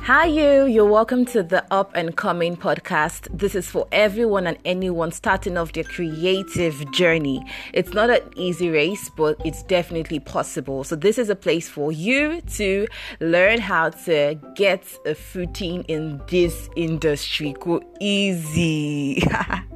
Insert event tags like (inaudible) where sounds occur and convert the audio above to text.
Hi, you. You're welcome to the Up and Coming podcast. This is for everyone and anyone starting off their creative journey. It's not an easy race, but it's definitely possible. So, this is a place for you to learn how to get a footing in this industry. Go easy. (laughs)